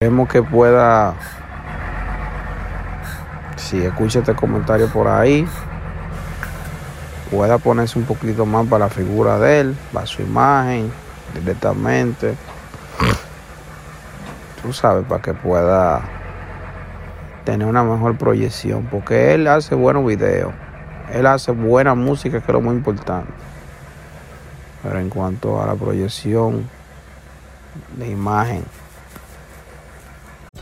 Queremos que pueda, si escucha este comentario por ahí, pueda ponerse un poquito más para la figura de él, para su imagen, directamente. Tú sabes, para que pueda tener una mejor proyección, porque él hace buenos videos, él hace buena música, que es lo muy importante. Pero en cuanto a la proyección de imagen,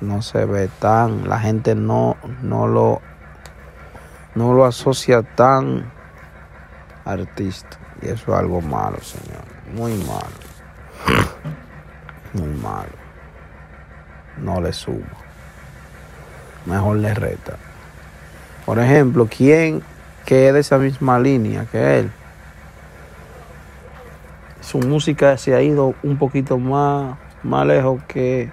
no se ve tan, la gente no, no lo no lo asocia tan artista. Y eso es algo malo, señor. Muy malo. Muy malo. No le suma. Mejor le reta. Por ejemplo, ¿quién que es de esa misma línea que él? Su música se ha ido un poquito más, más lejos que